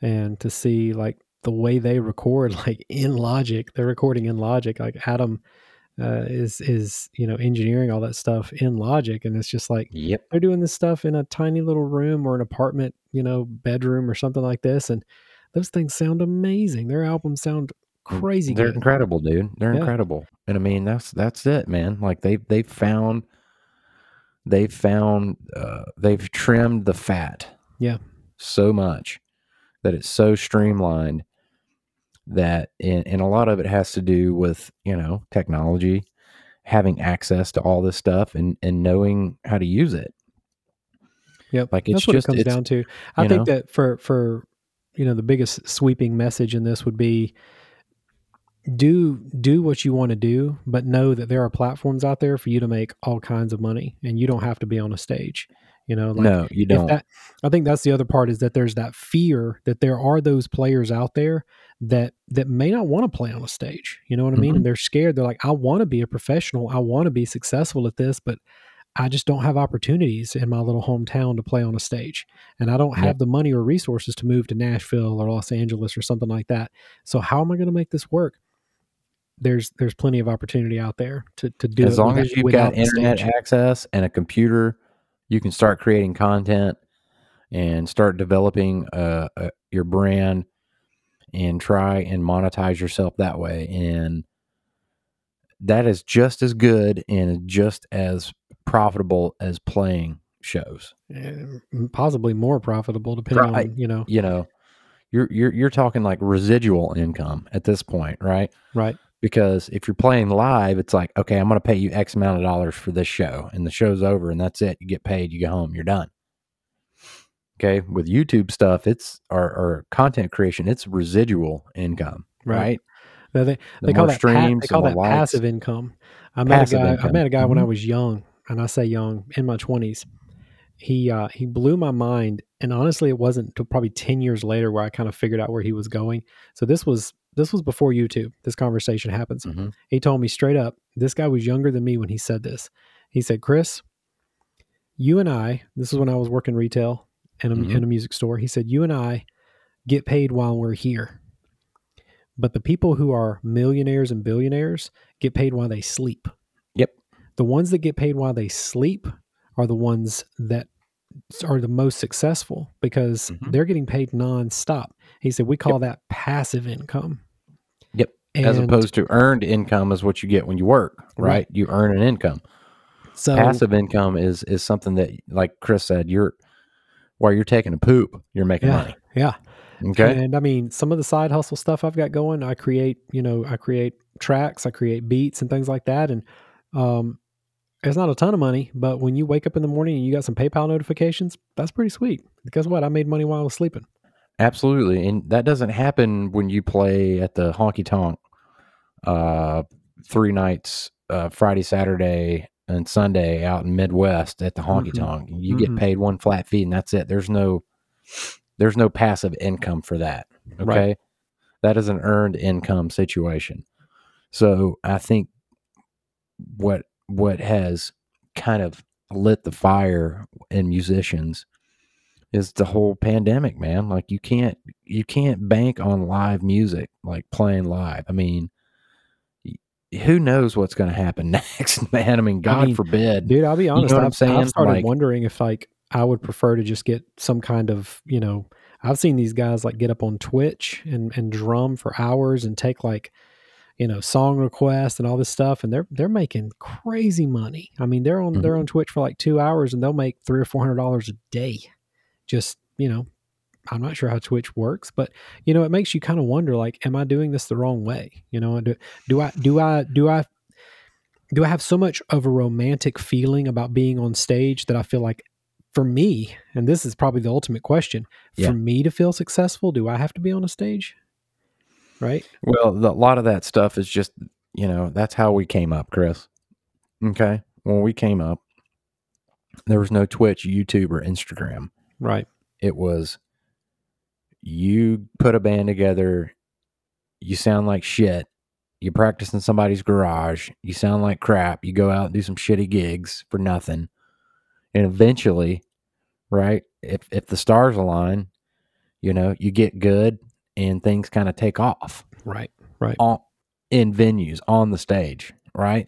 and to see like the way they record, like in Logic, they're recording in Logic. Like Adam uh, is is you know engineering all that stuff in Logic, and it's just like yep they're doing this stuff in a tiny little room or an apartment, you know, bedroom or something like this, and those things sound amazing. Their albums sound crazy they're good. incredible dude they're Yeah. incredible and i mean that's that's it man like they've they've found they've found uh, they've trimmed the fat Yeah. so much that it's so streamlined that and, and a lot of it has to do with you know technology having access to all this stuff and and knowing how to use it Yep. Like, it's That's what just- it comes down to. I think know? that for for you know the biggest sweeping message in this would be do do what you want to do, but know that there are platforms out there for you to make all kinds of money and you don't have to be on a stage. You know, like no you don't that I think that's the other part is that there's that fear that there are those players out there that that may not want to play on a stage. You know what I mean? Mhm. And they're scared. They're like, I want to be a professional. I want to be successful at this, but I just don't have opportunities in my little hometown to play on a stage. And I don't have the money or resources to move to Nashville or Los Angeles or something like that. So how am I going to make this work? There's there's plenty of opportunity out there to, to do as long as you've got internet stage. access and a computer you can start creating content and start developing uh, uh, your brand and try and monetize yourself that way. And that is just as good and just as profitable as playing shows. And possibly more profitable depending on you know. You know you're you're you're talking like residual income at this point right? Right because if you're playing live, it's like, okay, I'm going to pay you X amount of dollars for this show, and the show's over, and that's it. You get paid, you go home, you're done. Okay, with YouTube stuff, it's or, or content creation, it's residual income, Right. right? They The they call that pa- they call that likes. passive income. I met Passive a guy. I met a guy when I Mhm. was young, and I say young in my twenties. He uh, he blew my mind, and honestly, it wasn't until probably ten years later where I kind of figured out where he was going. So this was this was before YouTube. This conversation happens. Mhm. He told me straight up. This guy was younger than me when he said this. He said, "Chris, you and I. This is when I was working retail in a, Mhm. in a music store. He said, you and I get paid while we're here." But the people who are millionaires and billionaires get paid while they sleep. Yep. The ones that get paid while they sleep are the ones that are the most successful because Mhm. they're getting paid nonstop. He said, we call that passive income. Yep. As opposed to earned income is what you get when you work, right? Right. You earn an income. so Passive income is is something that, like Chris said, you're while you're taking a poop, you're making Yeah. money. yeah. Okay. And I mean, some of the side hustle stuff I've got going, I create, you know, I create tracks, I create beats and things like that. And um, it's not a ton of money, but when you wake up in the morning and you got some PayPal notifications, that's pretty sweet. Guess what? I made money while I was sleeping. Absolutely, and that doesn't happen when you play at the honky tonk, uh, three nights, uh, Friday, Saturday, and Sunday out in Midwest at the honky Mhm. tonk. You Mhm. get paid one flat fee, and that's it. There's no, there's no passive income for that. Okay, Right. that is an earned income situation. So I think what what has kind of lit the fire in musicians is the whole pandemic, man. Like you can't you can't bank on live music, like playing live. I mean, who knows what's going to happen next, man? I mean, God mean, forbid. Dude, I'll be honest. know what I'm saying? I've started Like- wondering if like I would prefer to just get some kind of, you know, I've seen these guys like get up on Twitch and, and drum for hours and take like, you know, song requests and all this stuff, and they're they're making crazy money. I mean, they're on they're Mhm. on Twitch for like two hours and they'll make three or four hundred dollars a day, just you know, I'm not sure how Twitch works, but you know, it makes you kind of wonder like, am I doing this the wrong way? You know, do, do I, do I, do I, do I have so much of a romantic feeling about being on stage that I feel like for me, and this is probably the ultimate question, Yeah. for me to feel successful, do I have to be on a stage? Right? Well, the, a lot of that stuff is just, you know, that's how we came up, Chris. Okay. When we came up, there was no Twitch, YouTube, or Instagram. Right. It was you put a band together, you sound like shit, you practice in somebody's garage, you sound like crap, you go out and do some shitty gigs for nothing. And eventually, right, if if the stars align, you know, you get good and things kind of take off Right. Right. on in venues on the stage, right?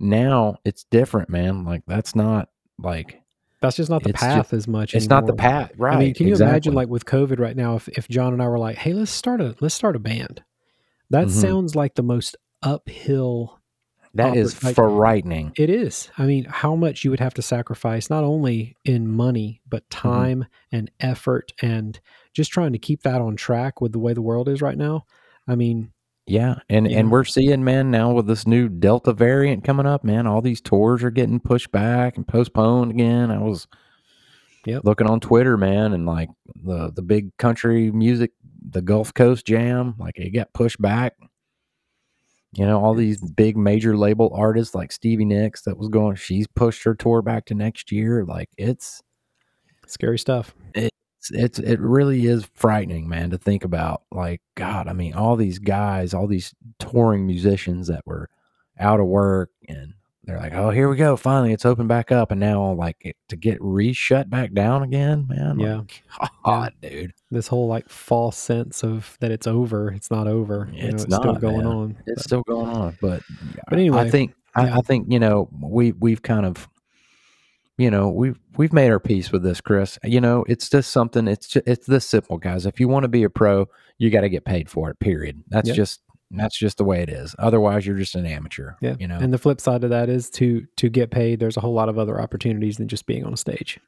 Now it's different, man. Like that's not like That's just not the It's path as much. it's not the path, right? I mean, can you exactly. imagine like with COVID right now, if, if John and I were like, hey, let's start a let's start a band. That Mhm. sounds like the most uphill that is oppor- like- frightening. it is. I mean, how much you would have to sacrifice not only in money, but Mm-hmm. time and effort and just trying to keep that on track with the way the world is right now. I mean, Yeah, and Yeah. and we're seeing, man, now with this new Delta variant coming up, man, all these tours are getting pushed back and postponed again. I was Yep. looking on Twitter, man, and like the the big country music, the Gulf Coast Jam, like it got pushed back. You know, all these big major label artists like Stevie Nicks that was going, she's pushed her tour back to next year. Like it's scary stuff. It's, it's it really is frightening, man, to think about. Like, God, I mean, all these guys, all these touring musicians that were out of work, and they're like, "Oh, here we go, finally, it's open back up," and now like it, to get re-shut back down again, man. Yeah. like, God, dude, This whole like false sense of that it's over. It's not over. You know, It's it's still going man. on. it's But- still going on. But, But anyway, I think I. I think you know we we've kind of you know we've we've made our peace with this chris you know it's just something it's just, it's this simple guys if you want to be a pro you got to get paid for it period that's Yep. just that's just the way it is otherwise you're just an amateur Yeah. you know And the flip side of that is to to get paid, there's a whole lot of other opportunities than just being on a stage.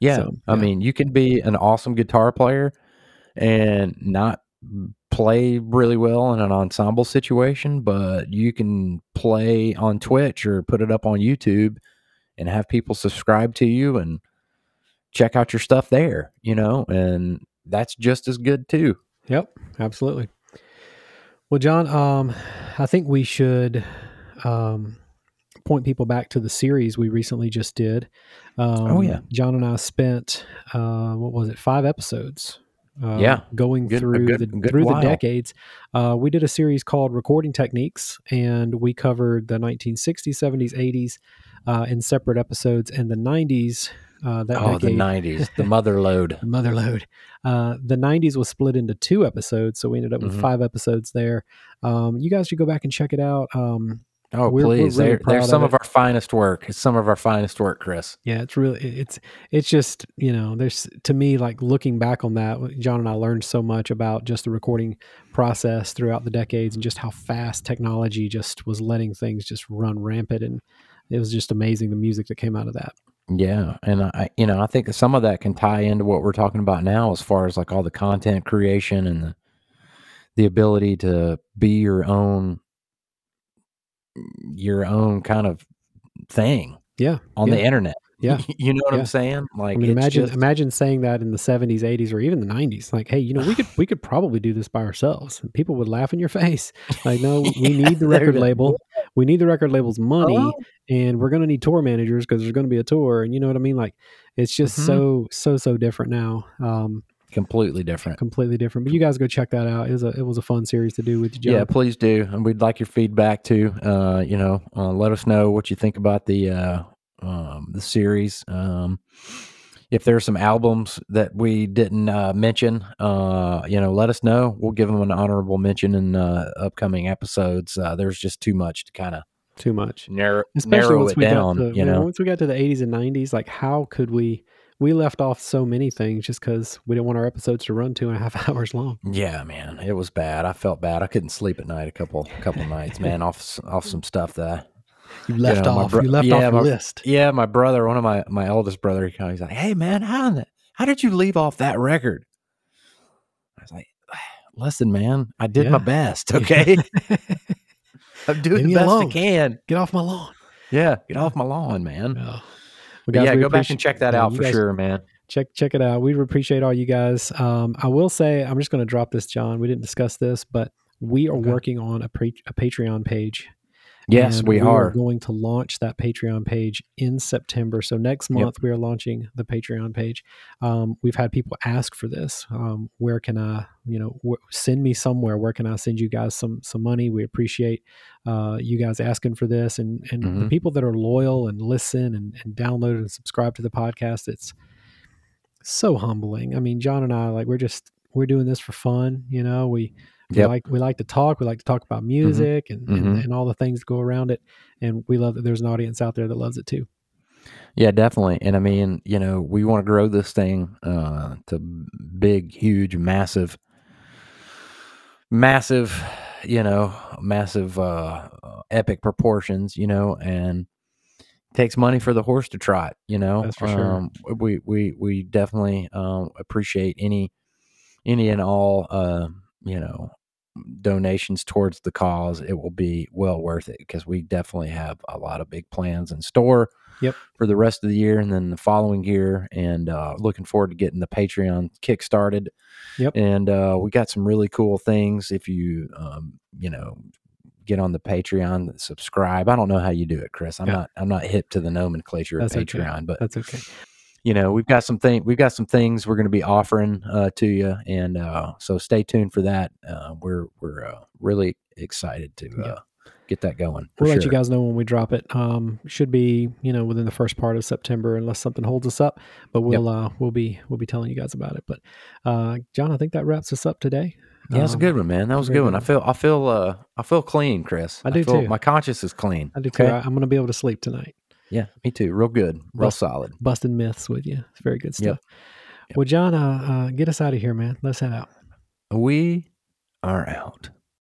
yeah so, i yeah. mean you can be an awesome guitar player and not play really well in an ensemble situation but you can play on twitch or put it up on youtube and have people subscribe to you and check out your stuff there, you know, and that's just as good too. Yep, absolutely. Well, John, um, I think we should um, point people back to the series we recently just did. Um, Oh, yeah. John and I spent uh, what was it, five episodes? Uh, Yeah. going Good- through good- the good through while. the decades. Uh, we did a series called Recording Techniques, and we covered the 1960s, 70s, 80s uh, in separate episodes, and the 90s. Uh, that oh, the decade, '90s, the mother load. the mother load. Uh, the 90s was split into two episodes, so we ended up with Mhm. five episodes there. Um, you guys should go back and check it out. Um, Oh, We're- we're please! really They're, they're some it. of our finest work. It's some of our finest work, Chris. yeah, it's really it's it's just you know there's to me like looking back on that, John and I learned so much about just the recording process throughout the decades and just how fast technology just was letting things just run rampant, and it was just amazing the music that came out of that. Yeah, and I, you know, I think some of that can tie into what we're talking about now, as far as like all the content creation and the the ability to be your own your own kind of thing Yeah, on yeah. the internet. Yeah. you know what Yeah. I'm saying? Like, I mean, imagine just- imagine saying that in the seventies, eighties, or even the nineties. Like, hey, you know, we could we could probably do this by ourselves. And people would laugh in your face. Like, no, we need the record label. We need the record label's money, Hello? and we're going to need tour managers because there's going to be a tour. And you know what I mean? Like, it's just Mhm. so so so different now. Um, completely different. completely different. But you guys go check that out. It was a it was a fun series to do with you. Yeah, please do, and we'd like your feedback too. Uh, you know, uh, let us know what you think about the uh, um, the series. Um, if there's some albums that we didn't uh, mention, uh, you know, let us know. We'll give them an honorable mention in uh, upcoming episodes. Uh, there's just too much to kind of Too much. narrow especially narrow once it we down. got to, you man, know, once we got to the 80s and 90s like how could we we left off so many things just because we didn't want our episodes to run two and a half hours long yeah, man, it was bad. I felt bad. I couldn't sleep at night a couple couple nights, man, off off some stuff that. You left know, off bro- you left yeah, off my- list Yeah, my brother, one of my my eldest brother, he kind of- he's like, "Hey, man, how in the how did you leave off that record? I was like, listen, man, I did my best. Okay. I'm doing Leave the best alone. I can. Get off my lawn. Yeah. Get off my lawn, man. Oh. Well, guys, yeah, go back and check that out for guys sure, man. check check it out. We appreciate all you guys. Um, I will say I'm just going to drop this, John. We didn't discuss this, but we are Okay. working on a, pre- a Patreon page. Yes, and we are. going to launch that Patreon page in September. So next Yep. month we are launching the Patreon page. Um, we've had people ask for this. Um, where can I, you know, send me somewhere? Where can I send you guys some some money? We appreciate uh, you guys asking for this, and and the Mhm. people that are loyal and listen and, and download and subscribe to the podcast. It's so humbling. I mean, John and I like we're just we're doing this for fun. You know, we we Yep. like we like to talk. We like to talk about music and, and Mhm. and all the things that go around it. And we love that there's an audience out there that loves it too. Yeah, definitely. And I mean, you know, we want to grow this thing uh, to big, huge, massive, massive, you know, massive, uh, uh, epic proportions, you know, and takes money for the horse to trot, you know. That's for sure. Um, we we we definitely um, appreciate any any and all, uh, you know, donations towards the cause. It will be well worth it because we definitely have a lot of big plans in store Yep. for the rest of the year and then the following year. And uh, looking forward to getting the Patreon kick started. Yep. And uh, we got some really cool things. If you, um, you know, get on the Patreon, subscribe. I don't know how you do it, Chris. I'm Yeah. not. I'm not hip to the nomenclature That's of okay. Patreon, but That's okay. You know we've got some thing. We've got some things we're going to be offering uh, to you, and uh, so stay tuned for that. Uh, we're we're uh, really excited to uh, Yeah. get that going. We'll sure. let you guys know when we drop it. Um, should be you know within the first part of September, unless something holds us up. But we'll uh, we'll be we'll be telling you guys about it. But uh, John, I think that wraps us up today. Yeah, that's a Um, good one, man. That was a good one. I feel, I feel, uh, I feel clean, Chris. I do feel, too. My conscience is clean. I do too. I, I'm going to be able to sleep tonight. Yeah, me too. Real good, real Bust- solid. Busting myths with you. It's very good stuff. Yep. Yep. Well, John, uh, uh, get us out of here, man. Let's head out. We are out.